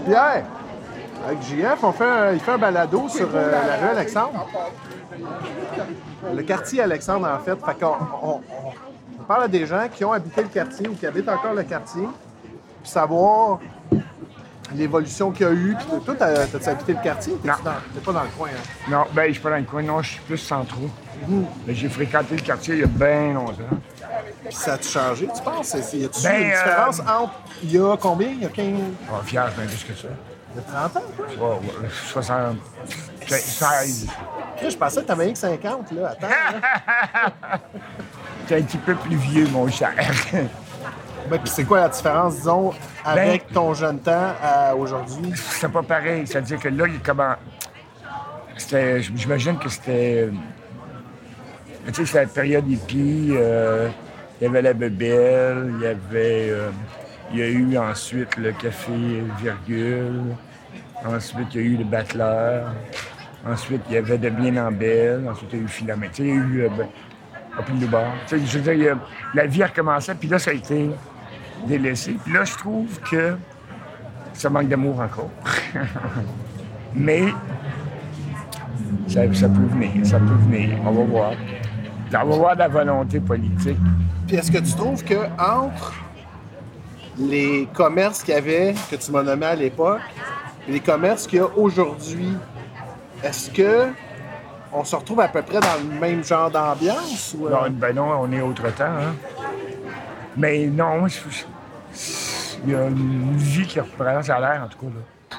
Pierre, avec JF, on fait un- il fait un balado sur euh, la rue Alexandre. Le quartier Alexandre, en fait. Fait on, on- on parle à des gens qui ont habité le quartier ou qui habitent encore le quartier, puis savoir l'évolution qu'il y a eu. Puis toi, t'as- t'as-tu habité le quartier? T'es pas dans le coin, hein? Non, ben, je suis pas dans le coin, non, je suis plus centraux. Mais j'ai fréquenté le quartier il y a bien longtemps. Puis ça a-tu changé, tu penses? Y a-tu Ben, une différence entre il y a combien? Il y a 15... Oh, fier, bien plus que ça. Il y a 30 ans, quoi? Oh, ouais, 60. 16. Chris, Je pensais que t'avais rien que 50, là. Attends, là. T'es un petit peu plus vieux, mon cher. Ben, puis c'est quoi la différence, disons, avec ton jeune temps à aujourd'hui? C'était pas pareil. C'est-à-dire que là, il comment. C'était. J'imagine que c'était. euh, Tu sais, c'était la période hippie. euh, il y avait la bebelle, il y avait. euh, il y a eu ensuite le café virgule. Ensuite, il y a eu le battleur. Ensuite, il y avait de bien en belle. Ensuite, il y a eu Philomène. Tu sais, il y a eu. euh, ben, le bar. Tu sais, je veux dire, la vie a recommencé, puis là, ça a été délaissé. Puis là, je trouve que ça manque d'amour encore. Mais ça, ça peut venir, ça peut venir. On va voir. On va voir de la volonté politique. Puis est-ce que tu trouves que entre les commerces qu'il y avait, que tu m'as nommé à l'époque, et les commerces qu'il y a aujourd'hui, est-ce que on se retrouve à peu près dans le même genre d'ambiance? Ou, euh, Non, ben non, on est autre temps. Hein? Mais non, il y a une vie qui reprend, ça a l'air en tout cas. Là.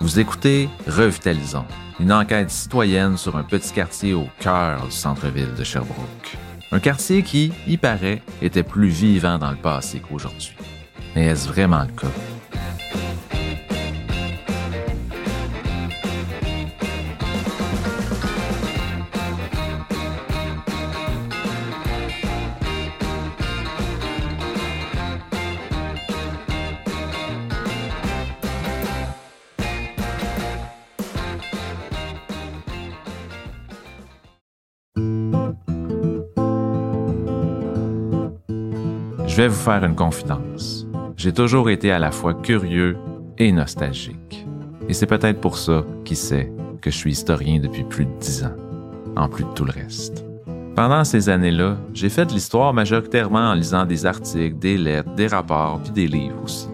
Vous écoutez Revitalisons, une enquête citoyenne sur un petit quartier au cœur du centre-ville de Sherbrooke. Un quartier qui, y paraît, était plus vivant dans le passé qu'aujourd'hui. Mais est-ce vraiment le cas? Je vais vous faire une confidence. J'ai toujours été à la fois curieux et nostalgique. Et c'est peut-être pour ça, qui sait, que je suis historien depuis plus de dix ans, en plus de tout le reste. Pendant ces années-là, j'ai fait de l'histoire majoritairement en lisant des articles, des lettres, des rapports, puis des livres aussi.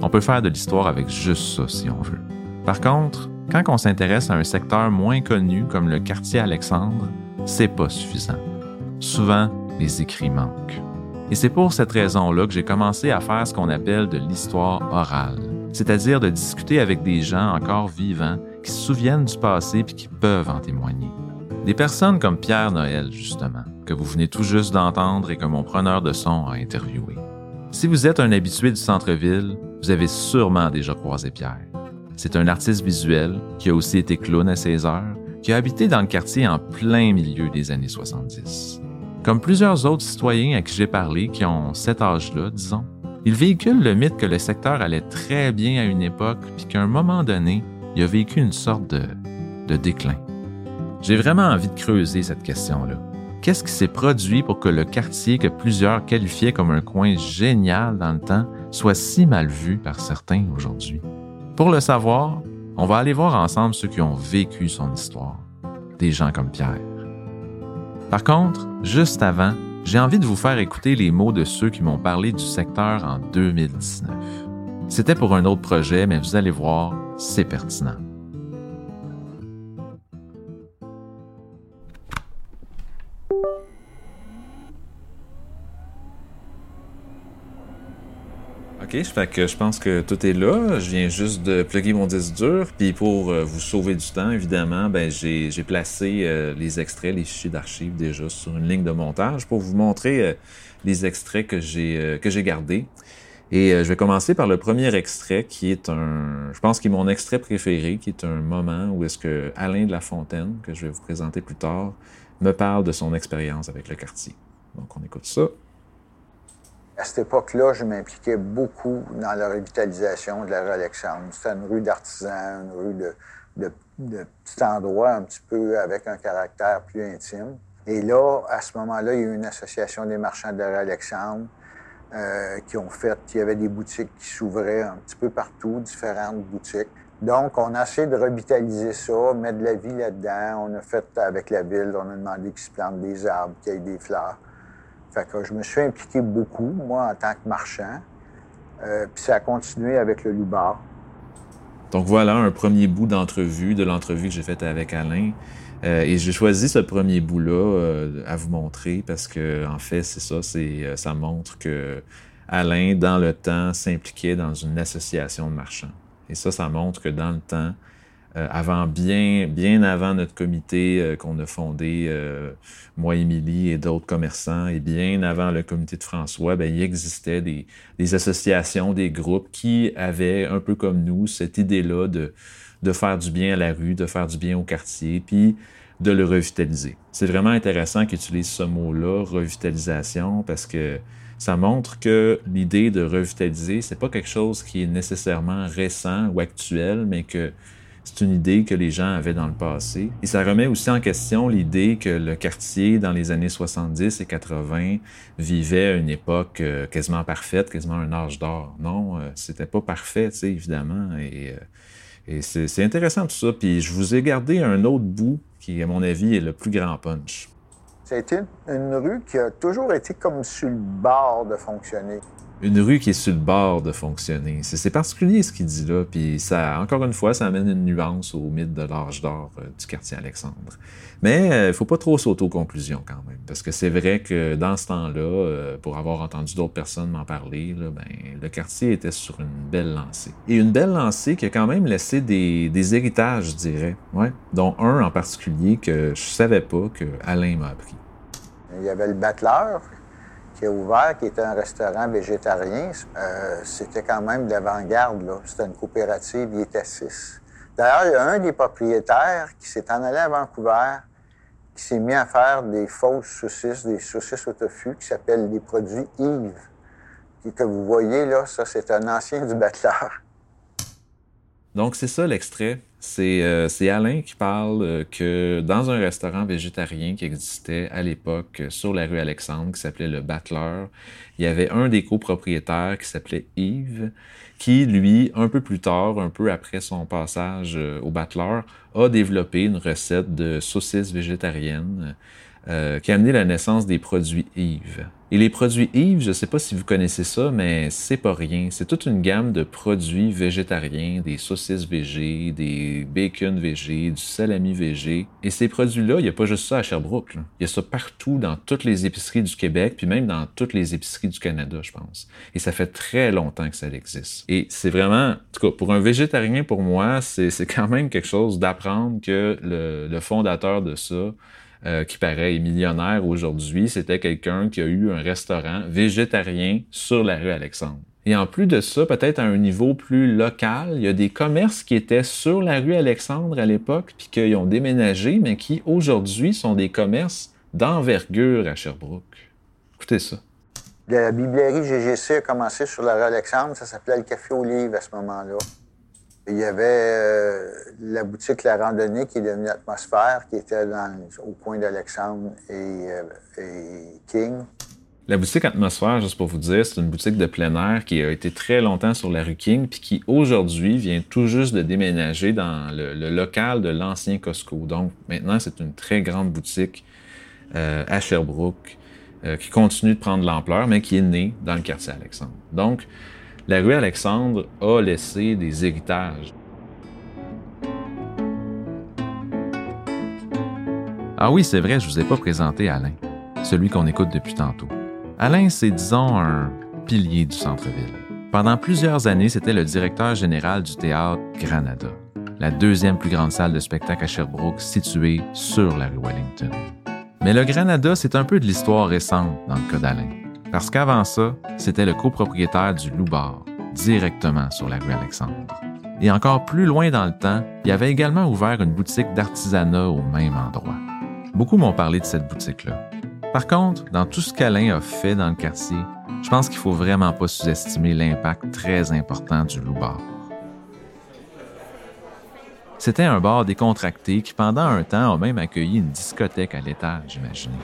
On peut faire de l'histoire avec juste ça si on veut. Par contre, quand on s'intéresse à un secteur moins connu comme le quartier Alexandre, c'est pas suffisant. Souvent, les écrits manquent. Et c'est pour cette raison-là que j'ai commencé à faire ce qu'on appelle de l'histoire orale, c'est-à-dire de discuter avec des gens encore vivants qui se souviennent du passé puis qui peuvent en témoigner. Des personnes comme Pierre Noël, justement, que vous venez tout juste d'entendre et que mon preneur de son a interviewé. Si vous êtes un habitué du centre-ville, vous avez sûrement déjà croisé Pierre. C'est un artiste visuel qui a aussi été clown à ses heures, qui a habité dans le quartier en plein milieu des années 70. Comme plusieurs autres citoyens à qui j'ai parlé qui ont cet âge-là, disons, il véhicule le mythe que le secteur allait très bien à une époque puis qu'à un moment donné, il a vécu une sorte de, de déclin. J'ai vraiment envie de creuser cette question-là. Qu'est-ce qui s'est produit pour que le quartier que plusieurs qualifiaient comme un coin génial dans le temps soit si mal vu par certains aujourd'hui? Pour le savoir, on va aller voir ensemble ceux qui ont vécu son histoire, des gens comme Pierre. Par contre, juste avant, j'ai envie de vous faire écouter les mots de ceux qui m'ont parlé du secteur en 2019. C'était pour un autre projet, mais vous allez voir, c'est pertinent. OK, je pense que tout est là. Je viens juste de plugger mon disque dur. Puis pour euh, vous sauver du temps, évidemment, ben, j'ai placé euh, les extraits, les fichiers d'archives déjà sur une ligne de montage pour vous montrer euh, les extraits que j'ai que j'ai gardés. Et je vais commencer par le premier extrait qui est un, je pense qui est mon extrait préféré, qui est un moment où est-ce que Alain de la Fontaine, que je vais vous présenter plus tard, me parle de son expérience avec le quartier. Donc on écoute ça. À cette époque-là, je m'impliquais beaucoup dans la revitalisation de la rue Alexandre. C'était une rue d'artisans, une rue de, de, de petit endroit un petit peu avec un caractère plus intime. Et là, à ce moment-là, il y a eu une association des marchands de la rue Alexandre euh, qui ont fait, il y avait des boutiques qui s'ouvraient un petit peu partout, différentes boutiques. Donc, on a essayé de revitaliser ça, mettre de la vie là-dedans. On a fait avec la ville, on a demandé qu'ils se plantent des arbres, qu'il y ait des fleurs. Je me suis impliqué beaucoup, moi, en tant que marchand. Euh, puis ça a continué avec le Loubar. Donc voilà un premier bout d'entrevue, de l'entrevue que j'ai faite avec Alain. Euh, et j'ai choisi ce premier bout-là euh, à vous montrer parce que, en fait, c'est ça, c'est, ça montre que Alain, dans le temps, s'impliquait dans une association de marchands. Et ça, ça montre que dans le temps, euh, avant bien, bien avant notre comité euh, qu'on a fondé, euh, moi, Émilie et d'autres commerçants, et bien avant le comité de François, ben, il existait des, des, associations, des groupes qui avaient, un peu comme nous, cette idée-là de, de faire du bien à la rue, de faire du bien au quartier, puis de le revitaliser. C'est vraiment intéressant qu'ils utilisent ce mot-là, revitalisation, parce que ça montre que l'idée de revitaliser, c'est pas quelque chose qui est nécessairement récent ou actuel, mais que c'est une idée que les gens avaient dans le passé. Et ça remet aussi en question l'idée que le quartier, dans les années 70 et 80, vivait une époque euh, quasiment parfaite, quasiment un âge d'or. Non, euh, c'était pas parfait, tu sais, évidemment. Et, euh, c'est intéressant tout ça. Puis je vous ai gardé un autre bout qui, à mon avis, est le plus grand punch. Ça a été une rue qui a toujours été comme sur le bord de fonctionner. Une rue qui est sur le bord de fonctionner. C'est particulier ce qu'il dit là, puis ça, encore une fois, ça amène une nuance au mythe de l'âge d'or euh, du quartier Alexandre. Mais il euh, faut pas trop conclusions quand même, parce que c'est vrai que dans ce temps-là, euh, pour avoir entendu d'autres personnes m'en parler, ben, le quartier était sur une belle lancée. Et une belle lancée qui a quand même laissé des, des héritages, je dirais, ouais, dont un en particulier que je savais pas que Alain m'a appris. Il y avait le Battleur qui a ouvert, qui était un restaurant végétarien. Euh, c'était quand même d'avant-garde. C'était une coopérative, il était six. D'ailleurs, il y a un des propriétaires qui s'est en allé à Vancouver, qui s'est mis à faire des fausses saucisses, des saucisses au tofu, qui s'appellent des produits Yves. Puis que vous voyez là, ça, c'est un ancien du Battleur. Donc, c'est ça l'extrait. Euh, c'est Alain qui parle euh, que dans un restaurant végétarien qui existait à l'époque sur la rue Alexandre, qui s'appelait le Battler, il y avait un des copropriétaires qui s'appelait Yves, qui, lui, un peu plus tard, un peu après son passage euh, au Battler, a développé une recette de saucisses végétariennes euh, qui a amené la naissance des produits Yves. Et les produits Yves, je ne sais pas si vous connaissez ça, mais c'est pas rien. C'est toute une gamme de produits végétariens, des saucisses végé, des bacon végé, du salami végé. Et ces produits-là, il n'y a pas juste ça à Sherbrooke. Il y a ça partout dans toutes les épiceries du Québec, puis même dans toutes les épiceries du Canada, je pense. Et ça fait très longtemps que ça existe. Et c'est vraiment, en tout cas, pour un végétarien, pour moi, c'est quand même quelque chose d'apprendre que le, le fondateur de ça, euh, qui paraît millionnaire aujourd'hui, c'était quelqu'un qui a eu un restaurant végétarien sur la rue Alexandre. Et en plus de ça, peut-être à un niveau plus local, il y a des commerces qui étaient sur la rue Alexandre à l'époque, puis qui ont déménagé, mais qui aujourd'hui sont des commerces d'envergure à Sherbrooke. Écoutez ça. La bibliothèque GGC a commencé sur la rue Alexandre, ça s'appelait le Café Olive à ce moment-là. Il y avait euh, la boutique La Randonnée qui est devenue Atmosphère, qui était au coin d'Alexandre et, euh, et, King. La boutique Atmosphère, juste pour vous dire, c'est une boutique de plein air qui a été très longtemps sur la rue King, puis qui aujourd'hui vient tout juste de déménager dans le, local de l'ancien Costco. Donc maintenant, c'est une très grande boutique euh, à Sherbrooke qui continue de prendre l'ampleur, mais qui est née dans le quartier Alexandre. Donc, la rue Alexandre a laissé des héritages. Ah oui, c'est vrai, je vous ai pas présenté Alain, celui qu'on écoute depuis tantôt. Alain, c'est disons un pilier du centre-ville. Pendant plusieurs années, c'était le directeur général du théâtre Granada, la deuxième plus grande salle de spectacle à Sherbrooke située sur la rue Wellington. Mais le Granada, c'est un peu de l'histoire récente dans le cas d'Alain. Parce qu'avant ça, c'était le copropriétaire du Loubar, directement sur la rue Alexandre. Et encore plus loin dans le temps, il avait également ouvert une boutique d'artisanat au même endroit. Beaucoup m'ont parlé de cette boutique-là. Par contre, dans tout ce qu'Alain a fait dans le quartier, je pense qu'il faut vraiment pas sous-estimer l'impact très important du Loubar. C'était un bar décontracté qui, pendant un temps, a même accueilli une discothèque à l'étage, imaginez.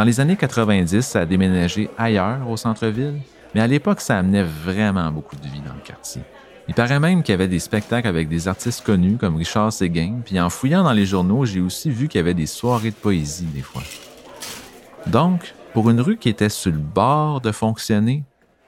Dans les années 90, ça a déménagé ailleurs au centre-ville, Mais à l'époque, ça amenait vraiment beaucoup de vie dans le quartier. Il paraît même qu'il y avait des spectacles avec des artistes connus comme Richard Séguin, puis en fouillant dans les journaux, j'ai aussi vu qu'il y avait des soirées de poésie des fois. Donc, pour une rue qui était sur le bord de fonctionner,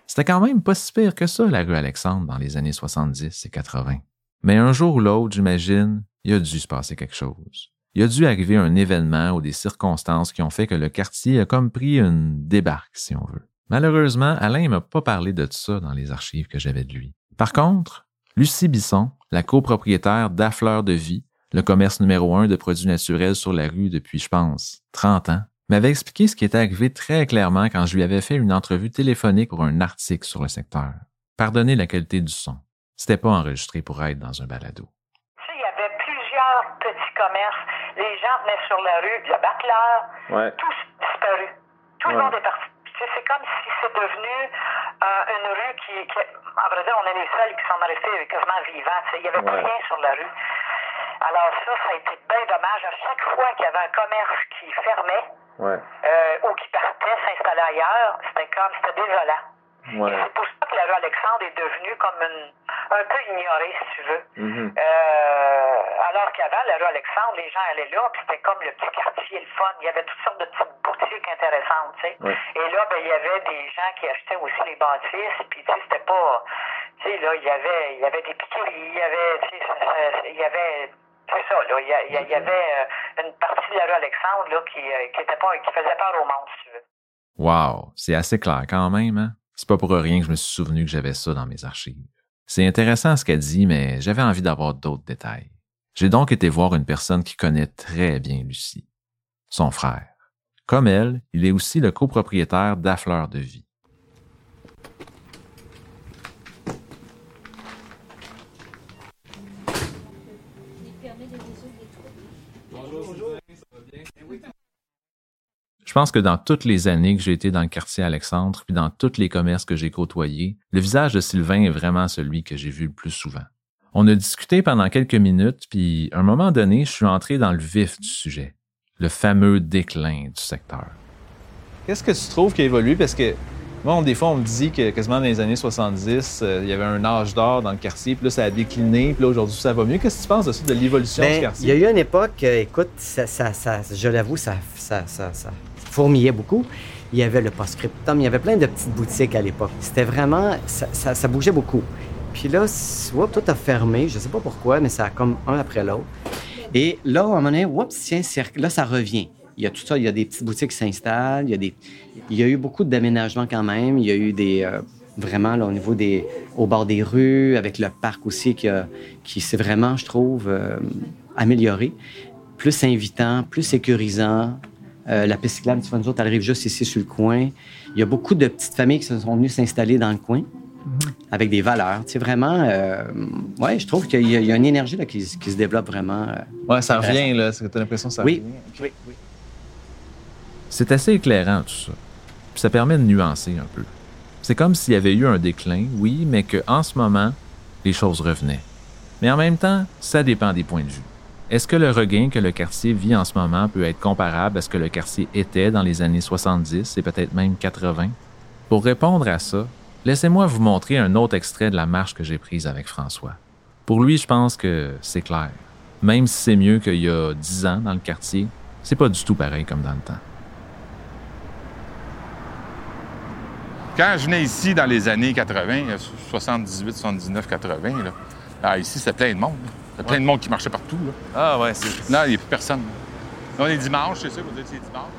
c'était quand même pas si pire que ça, la rue Alexandre, dans les années 70 et 80. Mais un jour ou l'autre, j'imagine, il a dû se passer quelque chose. Il a dû arriver un événement ou des circonstances qui ont fait que le quartier a comme pris une débarque, si on veut. Malheureusement, Alain m'a pas parlé de ça dans les archives que j'avais de lui. Par contre, Lucie Bisson, la copropriétaire d'Affleur de Vie, le commerce numéro un de produits naturels sur la rue depuis, je pense, 30 ans, m'avait expliqué ce qui était arrivé très clairement quand je lui avais fait une entrevue téléphonique pour un article sur le secteur. Pardonnez la qualité du son. C'était pas enregistré pour être dans un balado. Commerces. Les gens venaient sur la rue, le bachelor, Ouais. tous disparus. Tout le monde est parti. C'est comme si c'est devenu euh, une rue qui, qui, à vrai dire, on est les seuls qui sont restés quasiment vivants. Il n'y avait Ouais. rien sur la rue. Alors ça, ça a été bien dommage. À chaque fois qu'il y avait un commerce qui fermait euh, ou qui partait s'installer ailleurs, c'était comme, c'était désolant. Et c'est pour ça que la rue Alexandre est devenue comme une, un peu ignorée, si tu veux. Mm-hmm. Euh, alors qu'avant, la rue Alexandre, les gens allaient là, puis c'était comme le petit quartier, le fun. Il y avait toutes sortes de petites boutiques intéressantes, tu sais. Ouais. Et là, ben, il y avait des gens qui achetaient aussi les bâtisses, puis tu sais, c'était pas... Tu sais, là, il y avait, il y avait des piqueries, il y avait, tu sais, il y avait... C'est ça, là. Il y, a- il avait euh, une partie de la rue Alexandre, là, qui, euh, qui était pas... qui faisait peur au monde, si tu veux. Wow, c'est assez clair quand même, hein? C'est pas pour rien que je me suis souvenu que j'avais ça dans mes archives. C'est intéressant ce qu'elle dit, mais j'avais envie d'avoir d'autres détails. J'ai donc été voir une personne qui connaît très bien Lucie, son frère. Comme elle, il est aussi le copropriétaire d'Affleur de Vie. Je pense que dans toutes les années que j'ai été dans le quartier Alexandre, puis dans tous les commerces que j'ai côtoyés, le visage de Sylvain est vraiment celui que j'ai vu le plus souvent. On a discuté pendant quelques minutes, puis à un moment donné, je suis entré dans le vif du sujet, le fameux déclin du secteur. Qu'est-ce que tu trouves qui a évolué? Parce que moi, on- des fois, on me dit que quasiment dans les années 70, euh, il y avait un âge d'or dans le quartier, puis là, ça a décliné, puis là, aujourd'hui, ça va mieux. Qu'est-ce que tu penses de ça, de l'évolution du Ben, il quartier? y a eu une époque, euh, écoute, ça, ça- ça- je l'avoue, ça, ça, ça, ça fourmillait beaucoup. Il y avait le post-scriptum, il y avait plein de petites boutiques à l'époque. C'était vraiment, ça, bougeait beaucoup. Puis là, tout a fermé, je sais pas pourquoi, mais ça a comme un après l'autre. Et là, à un moment donné, whoops, tiens, là, ça revient. Il y a tout ça, il y a des petites boutiques qui s'installent, il y a eu beaucoup d'aménagements quand même. Il y a eu des, euh, vraiment, au des, au bord des rues, avec le parc aussi qui s'est vraiment, je trouve, euh, amélioré. Plus invitant, plus sécurisant. Euh, la piste cyclable, tu vois, nous autres, elle arrive juste ici sur le coin. Il y a beaucoup de petites familles qui se sont venues s'installer dans le coin avec des valeurs. Tu sais, vraiment, euh, ouais, je trouve qu'il y, a- il y a une énergie là, qui, se- qui se développe vraiment. euh. Ouais, ça revient, là. Tu as l'impression que ça Oui. revient. Oui, oui. C'est assez éclairant tout ça. Puis ça permet de nuancer un peu. C'est comme s'il y avait eu un déclin, oui, mais qu'en ce moment, les choses revenaient. Mais en même temps, ça dépend des points de vue. Est-ce que le regain que le quartier vit en ce moment peut être comparable à ce que le quartier était dans les années 70 et peut-être même 80? Pour répondre à ça, laissez-moi vous montrer un autre extrait de la marche que j'ai prise avec François. Pour lui, je pense que c'est clair. Même si c'est mieux qu'il y a 10 ans dans le quartier, c'est pas du tout pareil comme dans le temps. Quand je venais ici dans les années 80, euh, 78, 79, 80, là, ah, ici, c'était plein de monde. C'était plein de monde qui marchait partout. Là. Ah, ouais, c'est. Non, il n'y a plus personne. Là, on est dimanche, c'est ça, vous dites c'est dimanche.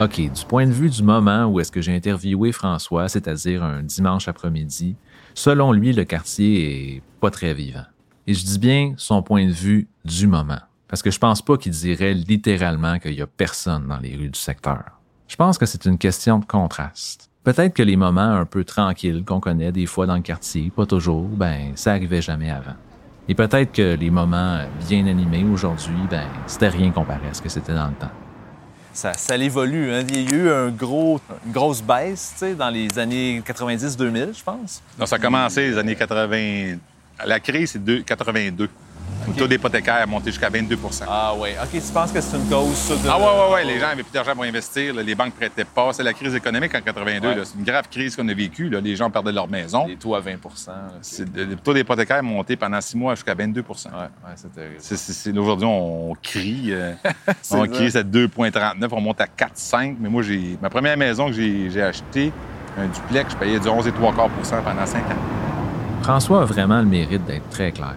OK, du point de vue du moment où est-ce que j'ai interviewé François, c'est-à-dire un dimanche après-midi, selon lui, le quartier est pas très vivant. Et je dis bien son point de vue du moment, parce que je pense pas qu'il dirait littéralement qu'il y a personne dans les rues du secteur. Je pense que c'est une question de contraste. Peut-être que les moments un peu tranquilles qu'on connaît des fois dans le quartier, pas toujours, ben, ça arrivait jamais avant. Et peut-être que les moments bien animés aujourd'hui, ben, c'était rien comparé à ce que c'était dans le temps. Ça, ça évolue. Hein. Il y a eu un gros, une grosse baisse, tu sais, dans les années 90-2000, je pense. Non, ça a commencé les années 80. La crise, c'est deux- 82. Le taux d'hypothécaire est monté jusqu'à 22 Ah ouais. OK, tu penses que c'est une cause, ça, de... Ah ouais, ouais, ouais. Les gens avaient plus d'argent pour investir. là. Les banques prêtaient pas. C'est la crise économique en 82. Ouais. là. C'est une grave crise qu'on a vécue. Les gens perdaient leur maison. Les taux à 20 là, c'est... C'est- Le taux d'hypothécaire est monté pendant six mois jusqu'à 22 Ouais, ouais, c'est terrible. Aujourd'hui, on crie. euh, on crie, c'est 2,39. On monte à 4,5. Mais moi, j'ai ma première maison que j'ai achetée, un duplex, je payais du 11,3% pendant 5 ans. François a vraiment le mérite d'être très clair.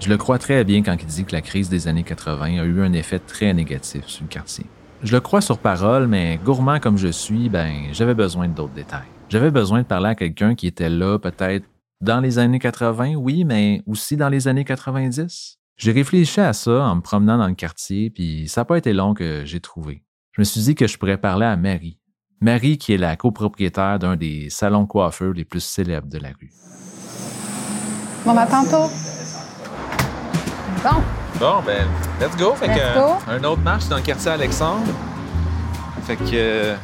Je le crois très bien quand il dit que la crise des années 80 a eu un effet très négatif sur le quartier. Je le crois sur parole, mais gourmand comme je suis, ben, j'avais besoin d'autres détails. J'avais besoin de parler à quelqu'un qui était là peut-être dans les années 80, oui, mais aussi dans les années 90. J'ai réfléchi à ça en me promenant dans le quartier, puis ça n'a pas été long que j'ai trouvé. Je me suis dit que je pourrais parler à Marie. Marie, qui est la copropriétaire d'un des salons coiffeurs les plus célèbres de la rue. Bon, ben, tantôt. Bon, Bon, ben, let's go. Fait Let's que, go. un autre marche dans le quartier Alexandre. Fait que. euh,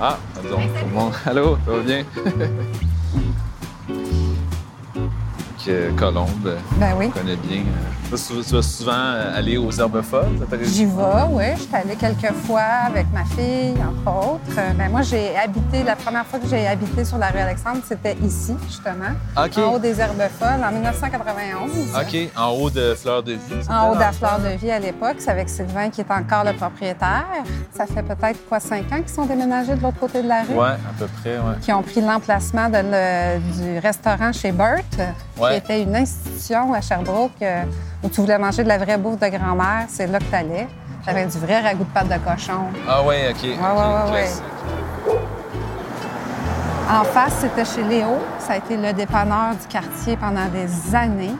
Ah, pardon, tout le monde. Allô, ça va bien? que Colombe, ben oui. on connaît bien. euh, Tu, tu vas souvent euh, aller aux herbes folles? J'y vais, oui. Je suis allée quelques fois avec ma fille, entre autres. Euh, Ben, moi, j'ai habité, la première fois que j'ai habité sur la rue Alexandre, c'était ici, justement, en haut des Herbes Folles, en 1991. OK, en haut de Fleur de Vie. En haut de la le fleur de vie à l'époque, c'est avec Sylvain qui est encore le propriétaire. Ça fait peut-être quoi, cinq ans qu'ils sont déménagés de l'autre côté de la rue? Ouais, à peu près, ouais. Qui ont pris l'emplacement le- du restaurant chez Burt, Ouais. qui était une institution à Sherbrooke euh, où tu voulais manger de la vraie bouffe de grand-mère. C'est là que tu allais. T'avais du vrai ragoût de pâte de cochon. Ah ouais, OK. ouais, ouais, ouais. En face, c'était chez Léo. Ça a été le dépanneur du quartier pendant des années.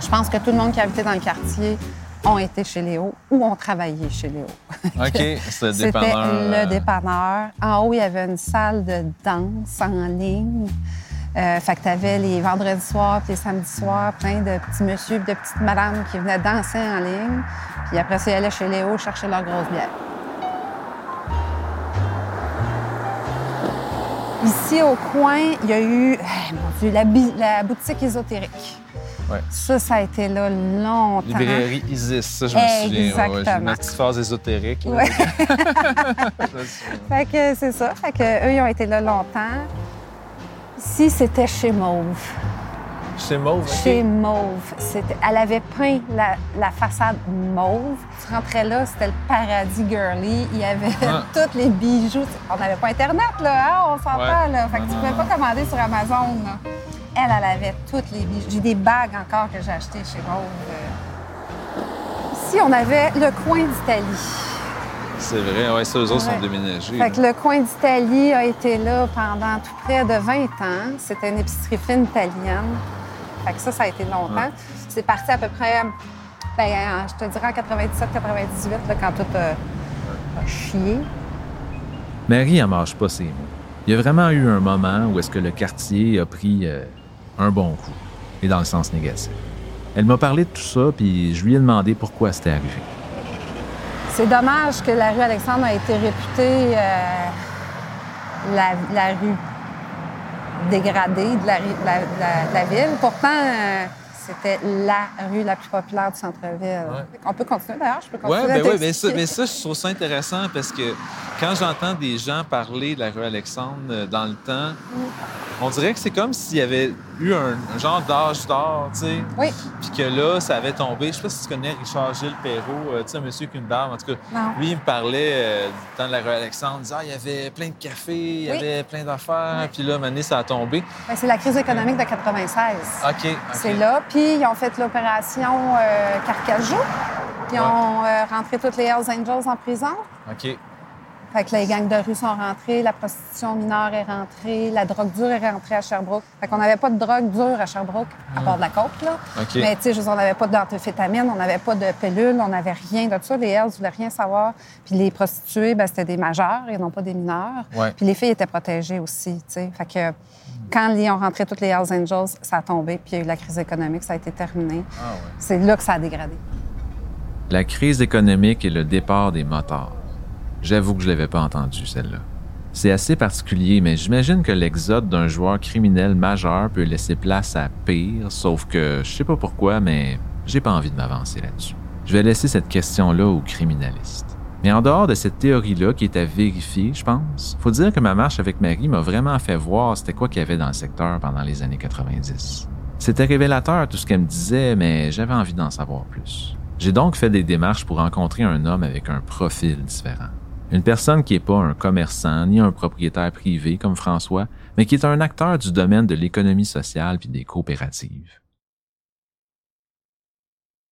Je pense que tout le monde qui habitait dans le quartier ont été chez Léo ou ont travaillé chez Léo. OK, c'est le C'était dépanneur. euh, le dépanneur. En haut, il y avait une salle de danse en ligne. Euh, fait que t'avais les vendredis soirs puis les samedis soirs plein de petits monsieur et de petites madames qui venaient danser en ligne. Puis après ça, ils allaient chez Léo chercher leur grosse bière. Ici, au coin, il y a eu, eh, mon Dieu, la, boutique ésotérique. Ouais. Ça, ça a été là longtemps. Librairie Isis, ça, je me souviens. Ouais, ouais, J'ai Exactement. ma petite phase ésotérique. Ouais. Fait que c'est ça. Fait que eux, ils ont été là longtemps. Ici, c'était chez Mauve. Chez Mauve. Chez Mauve. Elle avait peint la, la façade mauve. Tu rentrais là, c'était le paradis girly. Il y avait Ah. tous les bijoux. On n'avait pas Internet, là, hein? on s'entend, Ouais. là. Fait que tu pouvais pas commander sur Amazon, là. Elle, elle avait toutes les bijoux. J'ai des bagues encore que j'ai achetées chez Mauve. euh. Ici, on avait le coin d'Italie. C'est vrai, ouais, ça, eux autres Ouais. sont déménagés. Fait que le coin d'Italie a été là pendant tout près de 20 ans. C'était une épicerie fine italienne. Fait que ça, ça a été longtemps. C'est parti à peu près, ben, en- je te dirais en 97-98, là, quand tout a, a chié. Marie n'en marche pas ses mots. Il y a vraiment eu un moment où est-ce que le quartier a pris euh, un bon coup, et dans le sens négatif. Elle m'a parlé de tout ça, puis je lui ai demandé pourquoi c'était arrivé. C'est dommage que la rue Alexandre a été réputée euh, la, la rue dégradée de la, ville. Pourtant, euh, c'était la rue la plus populaire du centre-ville. On peut continuer d'ailleurs, je peux Ouais, continuer ben à oui, mais ça, mais ça, je trouve ça intéressant parce que quand j'entends des gens parler de la rue Alexandre euh, dans le temps, on dirait que c'est comme s'il y avait eu un, un genre d'âge d'or, tu sais. Oui. Puis que là, ça avait tombé. Je sais pas si tu connais Richard Gilles Perrault, euh, tu sais, un monsieur avec une barbe. En tout cas, Non. lui, il me parlait euh, de la rue Alexandre. Il disait, ah, il y avait plein de cafés, il y Oui. avait plein d'affaires. Puis là, maintenant, ça a tombé. Ben, c'est la crise économique de 96. OK. C'est là. Puis ils ont fait l'opération euh, Carcajou. Ils ont euh, rentré toutes les Hells Angels en prison. OK. Fait que les gangs de rue sont rentrés, la prostitution mineure est rentrée, la drogue dure est rentrée à Sherbrooke. Fait qu'on n'avait pas de drogue dure à Sherbrooke, à part de la coke, là. Mais tu sais, on n'avait pas d'amphétamine, on n'avait pas de pilule, on n'avait rien de ça. Les Hells voulaient rien savoir. Puis les prostituées, ben, c'était des majeurs et non pas des mineurs. Ouais. Puis les filles étaient protégées aussi, tu sais. Fait que quand ils ont rentré toutes les Hells Angels, ça a tombé, puis il y a eu la crise économique, ça a été terminé. Ah ouais. C'est là que ça a dégradé. La crise économique et le départ des motards. J'avoue que je l'avais pas entendu, celle-là. C'est assez particulier, mais j'imagine que l'exode d'un joueur criminel majeur peut laisser place à pire, sauf que je sais pas pourquoi, mais j'ai pas envie de m'avancer là-dessus. Je vais laisser cette question-là aux criminalistes. Mais en dehors de cette théorie-là qui est à vérifier, je pense, faut dire que ma marche avec Marie m'a vraiment fait voir c'était quoi qu'il y avait dans le secteur pendant les années 90. C'était révélateur tout ce qu'elle me disait, mais j'avais envie d'en savoir plus. J'ai donc fait des démarches pour rencontrer un homme avec un profil différent. Une personne qui n'est pas un commerçant ni un propriétaire privé comme François, mais qui est un acteur du domaine de l'économie sociale puis des coopératives.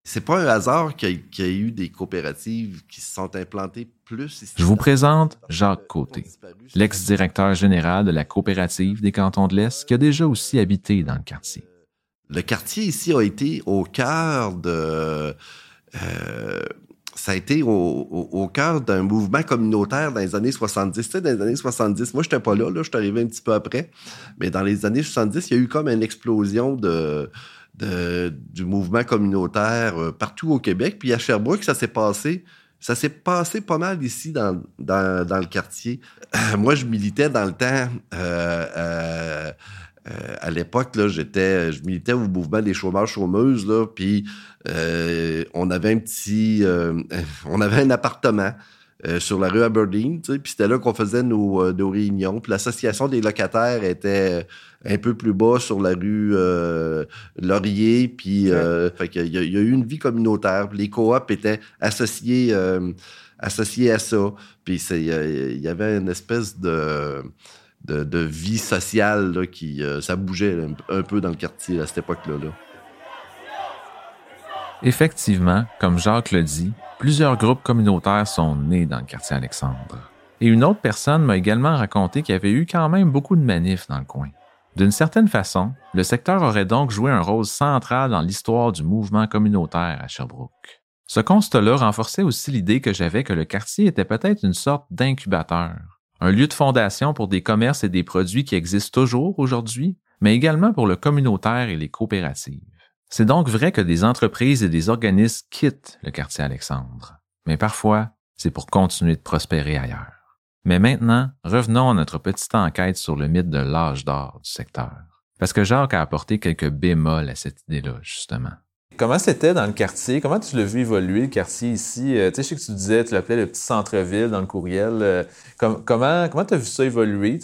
C'est pas un hasard qu'il y, ait eu des coopératives qui se sont implantées plus ici. Je vous présente Jacques Côté, l'ex-directeur général de la coopérative des cantons de l'Est, qui a déjà aussi habité dans le quartier. Le quartier ici a été au cœur de... Euh, ça a été au, cœur d'un mouvement communautaire dans les années 70. Tu sais, dans les années 70, moi, je n'étais pas là, là, je suis arrivé un petit peu après, mais dans les années 70, il y a eu comme une explosion de du mouvement communautaire euh, partout au Québec. Puis à Sherbrooke, ça s'est passé. Ça s'est passé pas mal ici dans, dans, le quartier. moi, je militais dans le temps. Euh, euh, à l'époque, là, j'étais, je militais au mouvement des chômeurs chômeuses, là, puis on avait un petit, on avait un appartement sur la rue Aberdeen, puis c'était là qu'on faisait nos, nos réunions. Puis l'association des locataires était un peu plus bas sur la rue euh, Laurier. Puis, euh, il, y a, eu une vie communautaire. Les coops étaient associés, euh, associés à ça. Puis, il y avait une espèce de, de, vie sociale qui. ça bougeait un, peu dans le quartier à cette époque-là. Effectivement, comme Jacques le dit, plusieurs groupes communautaires sont nés dans le quartier Alexandre. Et une autre personne m'a également raconté qu'il y avait eu quand même beaucoup de manifs dans le coin. D'une certaine façon, le secteur aurait donc joué un rôle central dans l'histoire du mouvement communautaire à Sherbrooke. Ce constat-là renforçait aussi l'idée que j'avais que le quartier était peut-être une sorte d'incubateur, un lieu de fondation pour des commerces et des produits qui existent toujours aujourd'hui, mais également pour le communautaire et les coopératives. C'est donc vrai que des entreprises et des organismes quittent le quartier Alexandre, mais parfois, c'est pour continuer de prospérer ailleurs. Mais maintenant, revenons à notre petite enquête sur le mythe de l'âge d'or du secteur. Parce que Jacques a apporté quelques bémols à cette idée-là, justement. Comment c'était dans le quartier? Comment tu l'as vu évoluer, le quartier ici? Euh, tu sais, je sais que tu disais, tu l'appelais le petit centre-ville dans le courriel. Euh, comment comment tu as vu ça évoluer?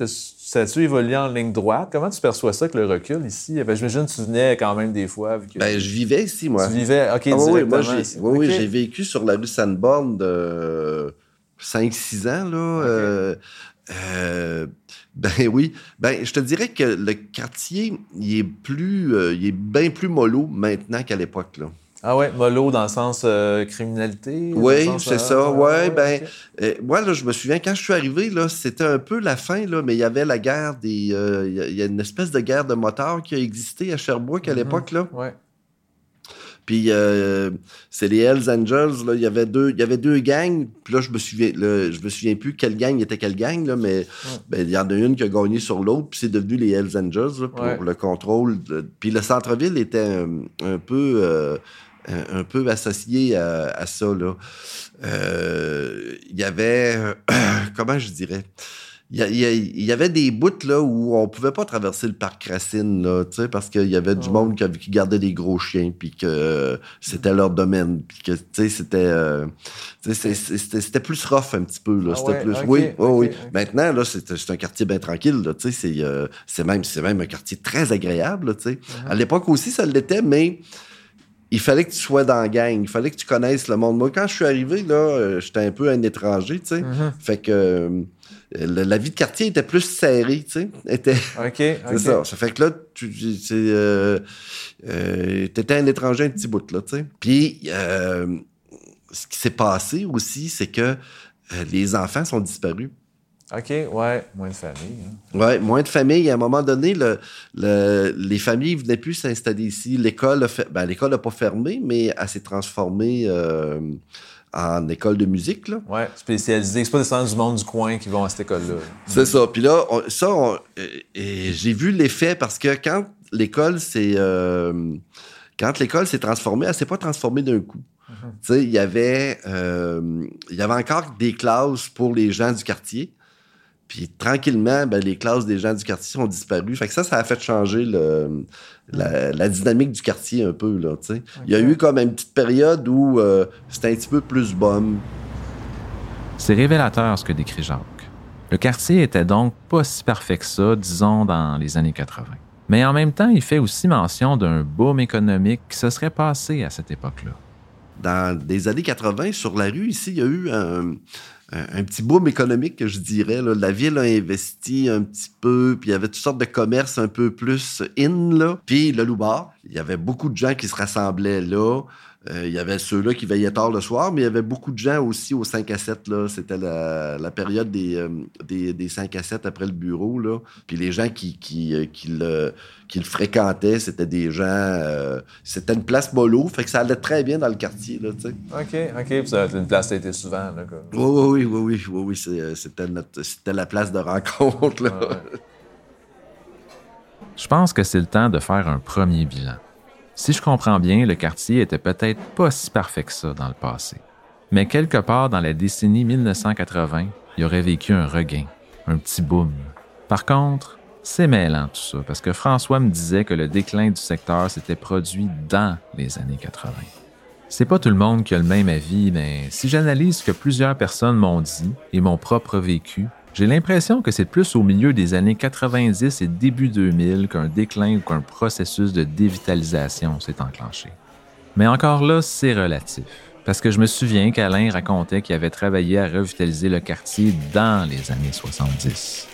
Ça a-tu évolué en ligne droite? Comment tu perçois ça avec le recul ici? Ben, J'imagine que tu venais quand même des fois. Ben, je vivais ici, moi. Tu vivais, OK, ah, oui, moi, j'ai, oui, j'ai vécu sur la rue Sanborn de 5-6 ans, là. Euh, euh, ben oui. Ben, je te dirais que le quartier, il est plus, euh, il est bien plus mollo maintenant qu'à l'époque, là. Ah ouais, mollo dans le sens criminalité? Oui, c'est ça. ouais, ben, moi, là, je me souviens, quand je suis arrivé, là, c'était un peu la fin, là, mais il y avait la guerre des... Il y, a une espèce de guerre de motards qui a existé à Sherbrooke à mm-hmm. l'époque, là. Ouais. Puis euh, c'est les Hells Angels, là, il y avait deux, il y avait deux gangs. Puis là, je me souviens, je me souviens plus quelle gang était quelle gang, là, mais ben, il y en a une qui a gagné sur l'autre, puis c'est devenu les Hells Angels pour le contrôle. Puis le centre-ville était un, peu euh, un, peu associé à, ça. Là. Euh, il y avait comment je dirais? Il y, avait des bouts là où on pouvait pas traverser le parc Racine là, parce qu'il y avait du monde qui, gardait des gros chiens puis que c'était leur domaine puis que c'était euh, c'était plus rough un petit peu là, ah c'était plus oui, oui Maintenant là c'est un quartier bien tranquille là, c'est euh, c'est même c'est même un quartier très agréable tu sais. Uh-huh. À l'époque aussi ça l'était mais il fallait que tu sois dans la gang, il fallait que tu connaisses le monde. Moi, quand je suis arrivé, là, euh, j'étais un peu un étranger, tu sais. Uh-huh. Fait que la, vie de quartier était plus serrée, tu sais. Était... OK, C'est ça. Ça fait que là, tu euh, euh, étais un étranger un petit bout, là, tu sais. Puis, euh, ce qui s'est passé aussi, c'est que les enfants sont disparus. OK, ouais, moins de familles. Hein. Ouais, moins de familles. À un moment donné, le, les familles ne venaient plus s'installer ici. L'école ben, l'école n'a pas fermé, mais elle s'est transformée en école de musique. Là. Ouais, spécialisé. C'est pas des du monde du coin qui vont à cette école-là. C'est ça. Puis là, ça, j'ai vu l'effet parce que quand l'école s'est. Euh, quand l'école s'est transformée, elle s'est pas transformée d'un coup. Mm-hmm. Tu sais, il y avait, euh, il y avait encore des classes pour les gens du quartier. Puis tranquillement, ben, les classes des gens du quartier ont disparu. Fait que ça, ça a fait changer le, la, la dynamique du quartier un peu. Là. Il y a eu comme une petite période où euh, c'était un petit peu plus bum. C'est révélateur ce que décrit Jacques. Le quartier était donc pas si parfait que ça, disons, dans les années 80. Mais en même temps, il fait aussi mention d'un boom économique qui se serait passé à cette époque-là. Dans les années 80, sur la rue, ici, il y a eu un, un- petit boom économique, que je dirais. La ville a investi un petit peu, puis il y avait toutes sortes de commerces un peu plus in. Là. Puis le Loubar, il y avait beaucoup de gens qui se rassemblaient là. Euh, il y avait ceux-là qui veillaient tard le soir, mais il y avait beaucoup de gens aussi au 5 à 7. Là. C'était la, la période des, euh, des, des 5 à 7 après le bureau. Là. Puis les gens qui, qui, euh, qui, le, qui le fréquentaient, c'était des gens... euh, c'était une place mollo, fait que ça allait très bien dans le quartier. Là. OK, OK. Puis ça, une place, t'as été souvent. Là, comme... Oui, oui, oui, oui, oui, oui, oui, c'est, euh, c'était, notre- c'était la place de rencontre. Là. Je pense que c'est le temps de faire un premier bilan. Si je comprends bien, le quartier était peut-être pas si parfait que ça dans le passé. Mais quelque part dans la décennie 1980, il aurait vécu un regain, un petit boom. Par contre, c'est mêlant tout ça, parce que François me disait que le déclin du secteur s'était produit dans les années 80. C'est pas tout le monde qui a le même avis, mais si j'analyse ce que plusieurs personnes m'ont dit et mon propre vécu, j'ai l'impression que c'est plus au milieu des années 90 et début 2000 qu'un déclin ou qu'un processus de dévitalisation s'est enclenché. Mais encore là, c'est relatif. Parce que je me souviens qu'Alain racontait qu'il avait travaillé à revitaliser le quartier dans les années 70.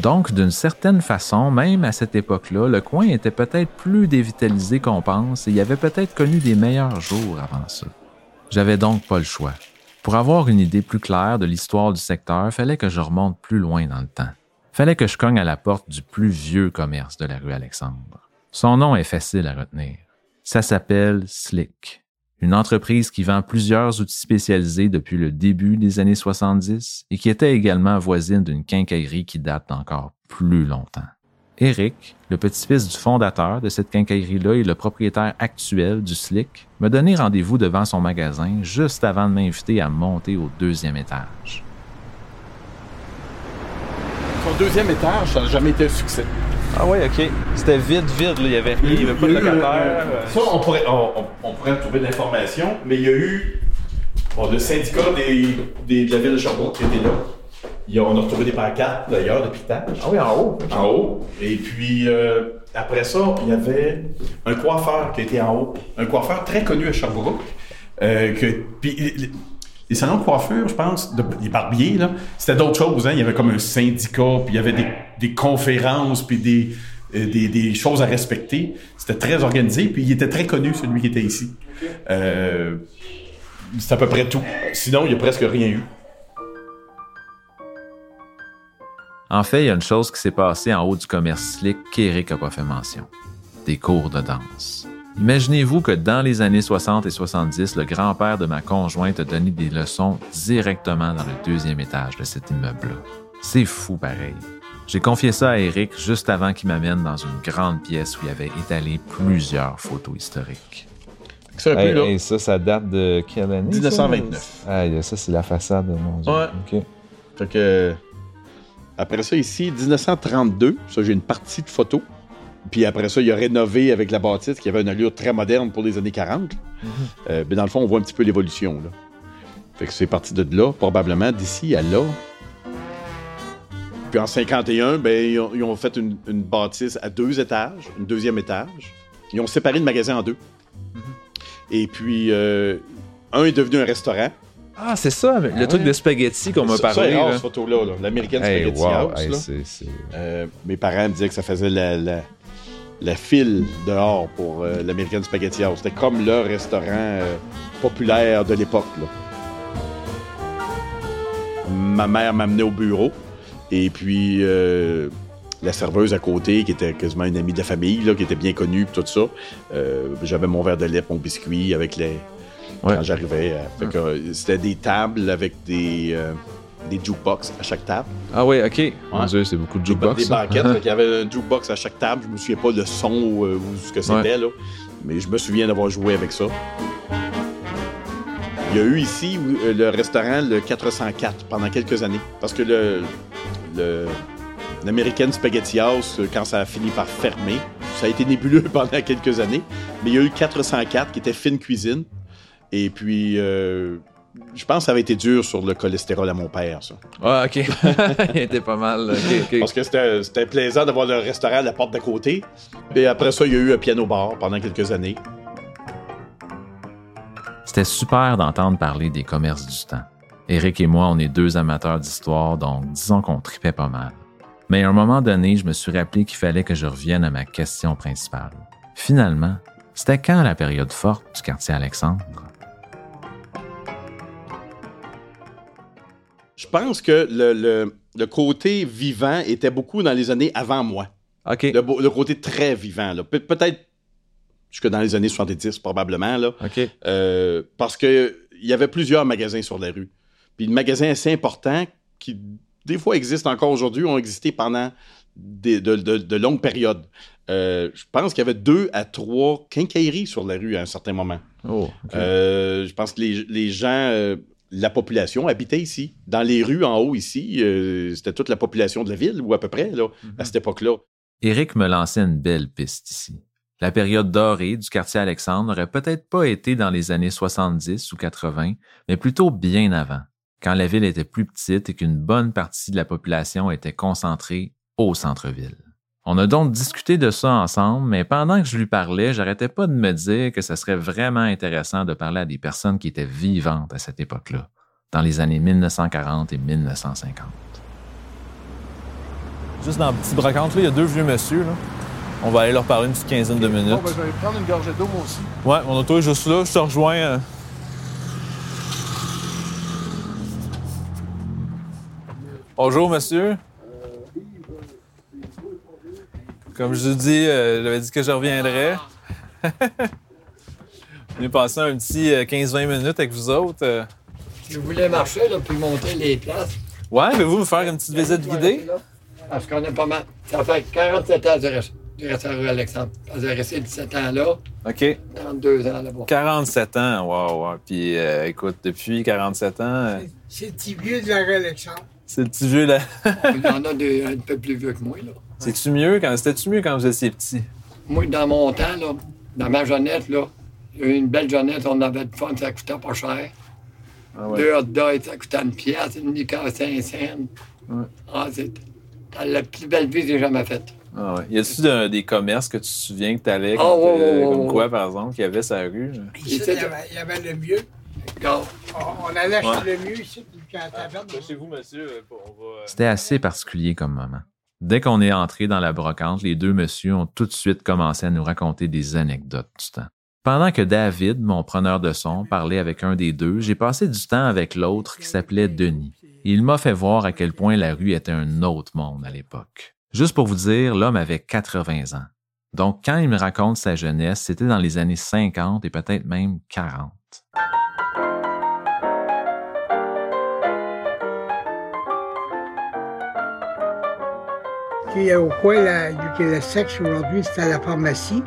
Donc, d'une certaine façon, même à cette époque-là, le coin était peut-être plus dévitalisé qu'on pense et il avait peut-être connu des meilleurs jours avant ça. J'avais donc pas le choix. Pour avoir une idée plus claire de l'histoire du secteur, fallait que je remonte plus loin dans le temps. Fallait que je cogne à la porte du plus vieux commerce de la rue Alexandre. Son nom est facile à retenir. Ça s'appelle Slick, une entreprise qui vend plusieurs outils spécialisés depuis le début des années 70 et qui était également voisine d'une quincaillerie qui date d'encore plus longtemps. Eric, le petit-fils du fondateur de cette quincaillerie-là et le propriétaire actuel du Slick, m'a donné rendez-vous devant son magasin juste avant de m'inviter à monter au deuxième étage. Son deuxième étage, ça n'a jamais été un succès. Ah oui, OK. C'était vide, vide. Là. Il n'y avait rien. Il n'y avait pas de locataire. Ça, on pourrait, on, on- on pourrait trouver de l'information, mais il y a eu bon, le syndicat des, des- de la ville de Sherbrooke qui était là. Il y a- on a retrouvé des pancartes d'ailleurs de piquetage. Ah oui, en haut. En haut. Et puis, euh, après ça, il y avait un coiffeur qui était en haut. Un coiffeur très connu à Sherbrooke. Euh, que, puis, les- les salons de coiffure, je pense, de- les barbiers, là, c'était d'autres choses. Hein? Il y avait comme un syndicat, puis il y avait des, des conférences, puis des, euh, des, des choses à respecter. C'était très organisé, puis il était très connu, celui qui était ici. Euh, c'est à peu près tout. Sinon, il n'y a presque rien eu. En fait, il y a une chose qui s'est passée en haut du commerce Slick qu'Éric n'a pas fait mention. Des cours de danse. Imaginez-vous que dans les années 60 et 70, le grand-père de ma conjointe a donné des leçons directement dans le deuxième étage de cet immeuble-là. C'est fou pareil. J'ai confié ça à Eric juste avant qu'il m'amène dans une grande pièce où il avait étalé plusieurs photos historiques. Hey, hey, ça, ça date de quelle année? ça? 1929. Ah, ça, c'est la façade. Mon Dieu. Ouais. OK. Fait que, après ça, ici, 1932, ça, j'ai une partie de photos. Puis après ça, il a rénové avec la bâtisse qui avait une allure très moderne pour les années 40. Euh, mais dans le fond, on voit un petit peu l'évolution. Là. Fait que c'est parti de là, probablement, d'ici à là. Puis en 51, ben, ils, ont, ils ont fait une, une bâtisse à deux étages, un deuxième étage. Ils ont séparé le magasin en deux. Et puis, euh, un est devenu un restaurant. Ah, c'est ça, le Ah truc de spaghetti qu'on m'a parlé. est rare, cette photo-là, là. l'American Hey, Spaghetti wow, House. hey, là. c'est- c'est- Euh, mes parents me disaient que ça faisait la, la, la file dehors pour euh, l'American Spaghetti House. C'était comme le restaurant euh, populaire de l'époque. Ma mère m'amenait au bureau et puis euh, la serveuse à côté, qui était quasiment une amie de la famille, là, qui était bien connue, tout ça. euh, J'avais mon verre de lait, mon biscuit avec les. Ouais. Quand j'arrivais. euh, euh, C'était des tables avec des, euh, des jukebox à chaque table. Ah oui, OK. Ouais. C'est beaucoup de Des jukebox. Des ça. banquettes. qu'il y avait un jukebox à chaque table. Je me souviens pas le son ou, ou ce que c'était, là. Mais je me souviens d'avoir joué avec ça. Il y a eu ici le restaurant le 404 pendant quelques années. Parce que le, le- l'American Spaghetti House quand ça a fini par fermer. Ça a été nébuleux pendant quelques années. Mais il y a eu le 404 qui était fine cuisine. Et puis, euh, je pense que ça avait été dur sur le cholestérol à mon père, ça. Ah, OK. il était pas mal. Parce que c'était c'était plaisant d'avoir le restaurant à la porte d'à côté. Et après ça, il y a eu un piano bar pendant quelques années. C'était super d'entendre parler des commerces du temps. Eric et moi, on est deux amateurs d'histoire, donc disons qu'on tripait pas mal. Mais à un moment donné, je me suis rappelé qu'il fallait que je revienne à ma question principale. Finalement, c'était quand la période forte du quartier Alexandre? Je pense que le, le- le côté vivant était beaucoup dans les années avant moi. OK. Le, côté très vivant. là. Pe- Peut-être jusque dans les années 70, probablement. Là. OK. Euh, parce que il y avait plusieurs magasins sur la rue. Puis le magasin assez important qui, des fois, existe encore aujourd'hui, ont existé pendant des- de, de- de longues périodes. Euh, je pense qu'il y avait deux à trois quincailleries sur la rue à un certain moment. Oh. Euh, je pense que les, les gens, la population habitait ici. Dans les rues en haut ici, euh, c'était toute la population de la ville, ou à peu près, là, à cette époque-là. Éric me lançait une belle piste ici. La période dorée du quartier Alexandre n'aurait peut-être pas été dans les années 70 ou 80, mais plutôt bien avant, quand la ville était plus petite et qu'une bonne partie de la population était concentrée au centre-ville. On a donc discuté de ça ensemble, mais pendant que je lui parlais, j'arrêtais pas de me dire que ce serait vraiment intéressant de parler à des personnes qui étaient vivantes à cette époque-là, dans les années 1940 et 1950. Juste dans le petit brocante, là, il y a deux vieux monsieur. Là. On va aller leur parler une petite quinzaine de minutes. Bon, ben, je vais prendre une gorgée d'eau, moi aussi. Ouais, mon auto est juste là. Je te rejoins. euh. Bonjour, monsieur. Comme je vous dis, euh, j'avais dit que je reviendrais. On est passé un petit euh, 15-20 minutes avec vous autres. euh. Je voulais marcher, là, puis montrer les places. Ouais, pouvez-vous me faire une petite visite guidée? Parce qu'on a pas mal. Ça fait 47 ans du restaurant rue Alexandre. Parce que J'ai resté 17 ans là, OK. 32 ans là-bas. 47 ans, wow, wow. Puis euh, écoute, depuis 47 ans, euh, C'est le petit vieux de la rue Alexandre. c'est le petit vieux là. Il y en a des, un peu plus vieux que moi. Là. C'est-tu mieux quand c'était-tu mieux quand vous étiez petit? Moi, dans mon temps, là, dans ma jeunesse, là, il y a eu une belle jeunesse, on avait du fun, ça coûtait pas cher. Ah ouais. Deux hot dogs, ça coûtait une pièce, une liqueur 5 cents. Ouais. Ah, c'est la plus belle vie que j'ai jamais faite. Ah ouais. Y a-tu de- des commerces que tu te souviens que t'allais, Ah, ouais, ouais, comme quoi, par exemple, qu'il y avait sa rue? Ici, il y, avait, il y avait le mieux. On, allait Ouais. acheter le mieux ici, puis la taverne. Chez vous, monsieur, on va... C'était assez particulier comme moment. Dès qu'on est entré dans la brocante, les deux messieurs ont tout de suite commencé à nous raconter des anecdotes du temps. Pendant que David, mon preneur de son, parlait avec un des deux, j'ai passé du temps avec l'autre qui s'appelait Denis. Il m'a fait voir à quel point la rue était un autre monde à l'époque. Juste pour vous dire, l'homme avait 80 ans. Donc, quand il me raconte sa jeunesse, c'était dans les années 50 et peut-être même 40. Puis au coin là, du quai sexe aujourd'hui, c'était à la pharmacie.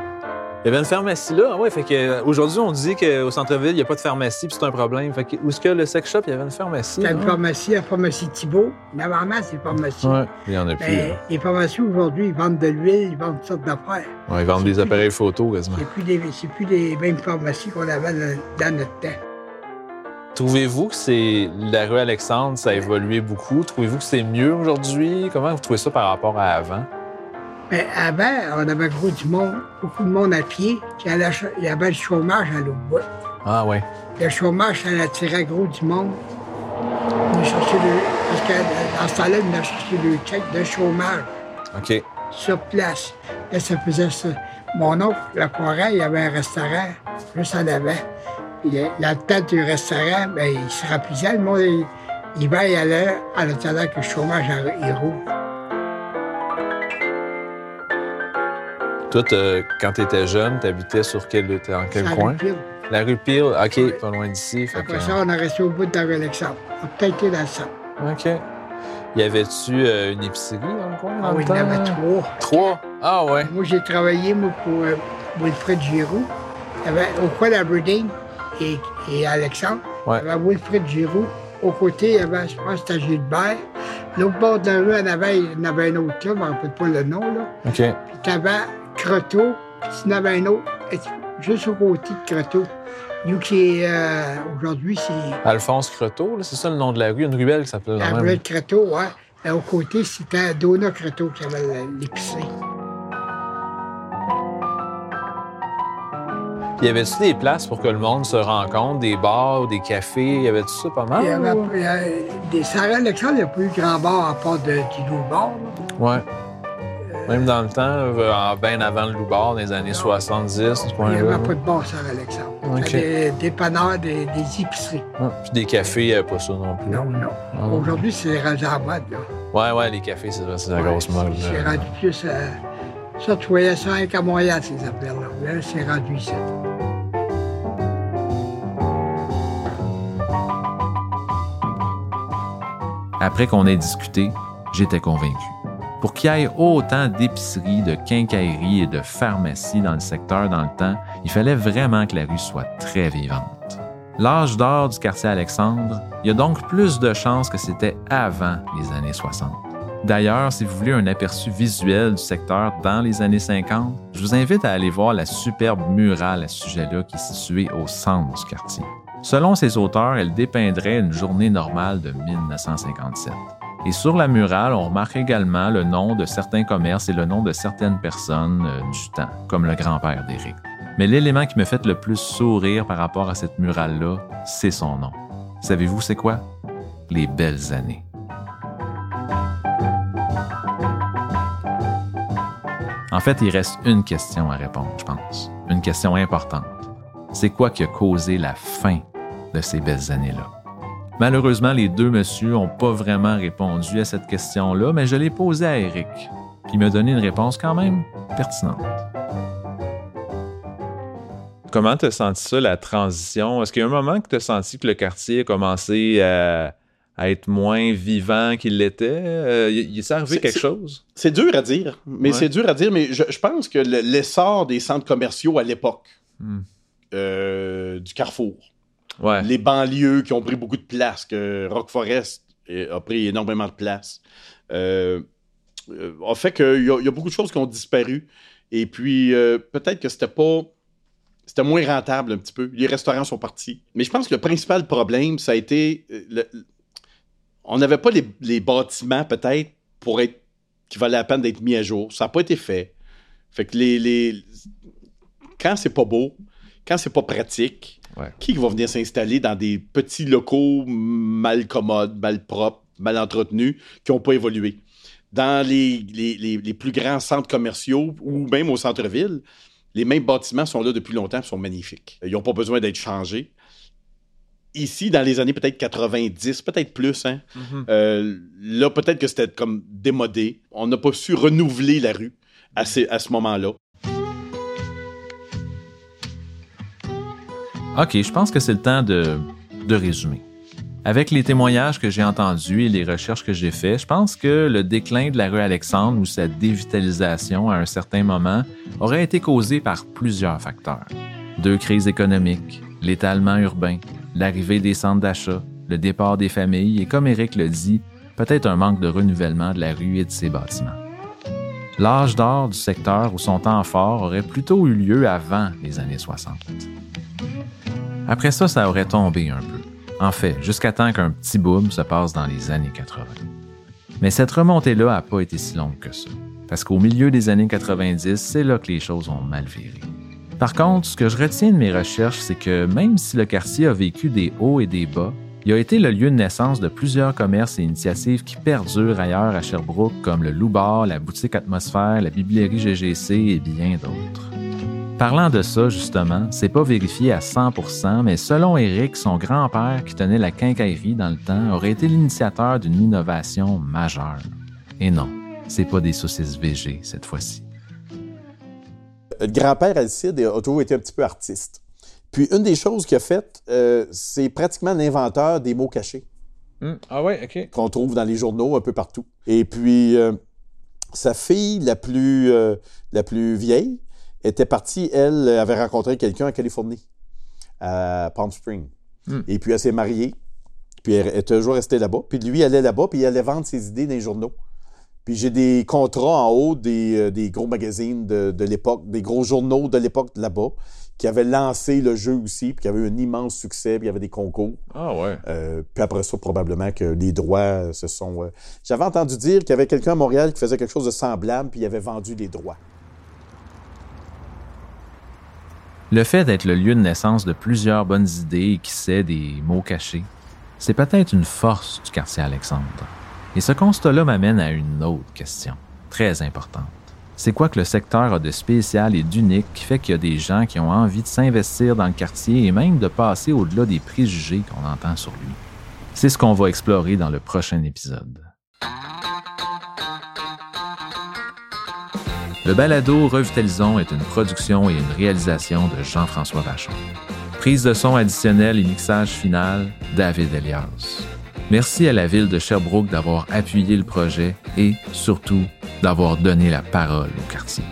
Il y avait une pharmacie là, ouais, fait que euh, aujourd'hui on dit qu'au centre-ville, il n'y a pas de pharmacie, puis c'est un problème. Fait que, où est-ce que le sex shop, il y avait une pharmacie? C'était une hein? pharmacie, la pharmacie Thibault. Normalement, c'est une pharmacie. Ouais, il y en a plus. Mais les pharmacies aujourd'hui, ils vendent de l'huile, ils vendent toutes sortes d'affaires. Ouais, ils vendent des appareils photo quasiment. C'est plus, des- c'est plus les mêmes pharmacies qu'on avait dans, dans notre temps. Trouvez-vous que c'est la rue Alexandre, ça a évolué beaucoup? Trouvez-vous que c'est mieux aujourd'hui? Comment vous trouvez ça par rapport à avant? Mais avant, on avait gros du monde, beaucoup de monde à pied. Il y avait le chômage à l'autre bout. Ah ouais. Le chômage, ça attirait gros du monde. On cherchait le... Parce que dans ce temps-là, on a cherché le chèque de chômage OK. sur place. Là, ça faisait ça. Mon oncle, le Poiret, il avait un restaurant juste en avant. La- la tête du restaurant, ben, il se remplissait. Le monde, il, il va y aller en attendant que le chômage il roule. Toi, quand tu étais jeune, tu habitais sur quel, t'es dans quel Ça coin? avait pile. La rue Peel, OK, pas loin d'ici. Après que- ça, on a resté au bout de la rue Alexandre. On a peut-être été dans le centre. OK. Y avait-tu euh, une épicerie dans le coin? Ah oui, il y en avait temps? trois. Trois? Ah ouais. Moi, j'ai travaillé, moi, pour euh, Wilfred Giroux. Il y avait au coin d'Aberdeen et, et Alexandre. Ouais. Il y avait Wilfred Giroux. Au côté, il y avait, je pense, c'était Gilbert. L'autre bord de la rue, en avant, il y en avait un autre là, je ne rappelle pas le nom. Là. OK. Puis t'avais Croteau, puis tu en avais un autre, juste au côté de Croteau. Nous qui est, euh, aujourd'hui, c'est Alphonse Croteau, c'est ça le nom de la rue? Une ruelle qui s'appelle la rue de Croteau. Et au côté, c'était Dona Croteau qui avait l'épicerie. Puis y avait-tu des places pour que le monde se rencontre, des bars des cafés? Y avait-tu ça pas mal? Il y avait ou- il y a- des Sarah-Alexandre, il n'y a pas eu grand bar à part de, du Loup-Bar. Ouais. Même dans le temps, euh, en- bien avant le Loubar, dans les années 70, ce Il n'y avait pas de bar Sarah-Alexandre. Ok. C'était des des, des épiceries. Puis des cafés, il n'y avait pas ça non plus. Non, non. Ah. Aujourd'hui, c'est rendu en mode, là. Ouais, ouais, les cafés, c'est la grosse mode. C'est rendu plus. euh, ça, tu voyais ça avec à Montréal, ces affaires-là. Là, c'est rendu ici. Après qu'on ait discuté, j'étais convaincu. Pour qu'il y ait autant d'épiceries, de quincailleries et de pharmacies dans le secteur dans le temps, il fallait vraiment que la rue soit très vivante. L'âge d'or du quartier Alexandre, il y a donc plus de chances que c'était avant les années 60. D'ailleurs, si vous voulez un aperçu visuel du secteur dans les années 50, je vous invite à aller voir la superbe murale à ce sujet-là qui est située au centre du quartier. Selon ses auteurs, elle dépeindrait une journée normale de 1957. Et sur la murale, on remarque également le nom de certains commerces et le nom de certaines personnes euh, du temps, comme le grand-père d'Éric. Mais l'élément qui me fait le plus sourire par rapport à cette murale-là, c'est son nom. Savez-vous c'est quoi? Les belles années. En fait, il reste une question à répondre, je pense. Une question importante. C'est quoi qui a causé la fin de ces belles années-là? Malheureusement, les deux messieurs n'ont pas vraiment répondu à cette question-là, mais je l'ai posée à Eric, qui m'a donné une réponse quand même pertinente. Comment t'as senti ça, la transition? Est-ce qu'il y a un moment que t'as senti que le quartier a commencé à, à être moins vivant qu'il l'était? Euh, y, y est arrivé quelque chose? C'est dur à dire, mais Ouais. c'est dur à dire, mais je, je pense que le- l'essor des centres commerciaux à l'époque, Hmm. Euh, du Carrefour, Ouais. les banlieues qui ont pris beaucoup de place, que Rock Forest a pris énormément de place, euh, euh, a fait qu'il y, a- il y a beaucoup de choses qui ont disparu. Et puis, euh, peut-être que c'était pas. C'était moins rentable un petit peu. Les restaurants sont partis. Mais je pense que le principal problème, ça a été. le- on n'avait pas les, les bâtiments, peut-être, pour être. qui valaient la peine d'être mis à jour. Ça n'a pas été fait. Fait que les. les quand c'est pas beau, quand c'est pas pratique, Ouais. qui va venir s'installer dans des petits locaux mal commodes, mal propres, mal entretenus, qui n'ont pas évolué? Dans les, les- les- les plus grands centres commerciaux ou même au centre-ville, les mêmes bâtiments sont là depuis longtemps et sont magnifiques. Ils n'ont pas besoin d'être changés. Ici, dans les années peut-être 90, peut-être plus, hein, euh, là, peut-être que c'était comme démodé. On n'a pas su renouveler la rue à, à ce moment-là. OK, je pense que c'est le temps de, de résumer. Avec les témoignages que j'ai entendus et les recherches que j'ai faites, je pense que le déclin de la rue Alexandre ou sa dévitalisation à un certain moment aurait été causé par plusieurs facteurs. Deux crises économiques, l'étalement urbain, l'arrivée des centres d'achat, le départ des familles et, comme Eric le dit, peut-être un manque de renouvellement de la rue et de ses bâtiments. L'âge d'or du secteur ou son temps fort aurait plutôt eu lieu avant les années 60. Après ça, ça aurait tombé un peu. En fait, jusqu'à temps qu'un petit boom se passe dans les années 80. Mais cette remontée-là n'a pas été si longue que ça. Parce qu'au milieu des années 90, c'est là que les choses ont mal viré. Par contre, ce que je retiens de mes recherches, c'est que même si le quartier a vécu des hauts et des bas, il a été le lieu de naissance de plusieurs commerces et initiatives qui perdurent ailleurs à Sherbrooke, comme le Loubar, la boutique Atmosphère, la bibliothèque GGC et bien d'autres. Parlant de ça, justement, c'est pas vérifié à 100%, mais selon Eric, son grand-père qui tenait la quincaillerie dans le temps aurait été l'initiateur d'une innovation majeure. Et non, c'est pas des saucisses VG cette fois-ci. le grand-père Alcide a toujours été un petit peu artiste. Puis une des choses qu'il a faites, euh, c'est pratiquement l'inventeur des mots cachés Ah ouais, OK. qu'on trouve dans les journaux un peu partout. Et puis euh, sa fille la plus, euh, la plus vieille était partie, elle avait rencontré quelqu'un en Californie, à Palm Springs. Hmm. Et puis elle s'est mariée. Puis elle est toujours restée là-bas. Puis lui, allait là-bas, puis il allait vendre ses idées dans les journaux. Puis j'ai des contrats en haut des, euh, des gros magazines de, de l'époque, des gros journaux de l'époque là-bas, qui avaient lancé le jeu aussi, puis qui avaient eu un immense succès, puis il y avait des concours. Ah ouais. Euh, puis après ça, probablement que les droits se sont... euh, J'avais entendu dire qu'il y avait quelqu'un à Montréal qui faisait quelque chose de semblable, puis il avait vendu les droits. Le fait d'être le lieu de naissance de plusieurs bonnes idées et qui sait des mots cachés, c'est peut-être une force du quartier Alexandre. Et ce constat-là m'amène à une autre question, très importante. C'est quoi que le secteur a de spécial et d'unique qui fait qu'il y a des gens qui ont envie de s'investir dans le quartier et même de passer au-delà des préjugés qu'on entend sur lui? C'est ce qu'on va explorer dans le prochain épisode. Le balado Revitalisons est une production et une réalisation de Jean-François Vachon. Prise de son additionnelle et mixage final, David Elias. Merci à la ville de Sherbrooke d'avoir appuyé le projet et, surtout, d'avoir donné la parole au quartier.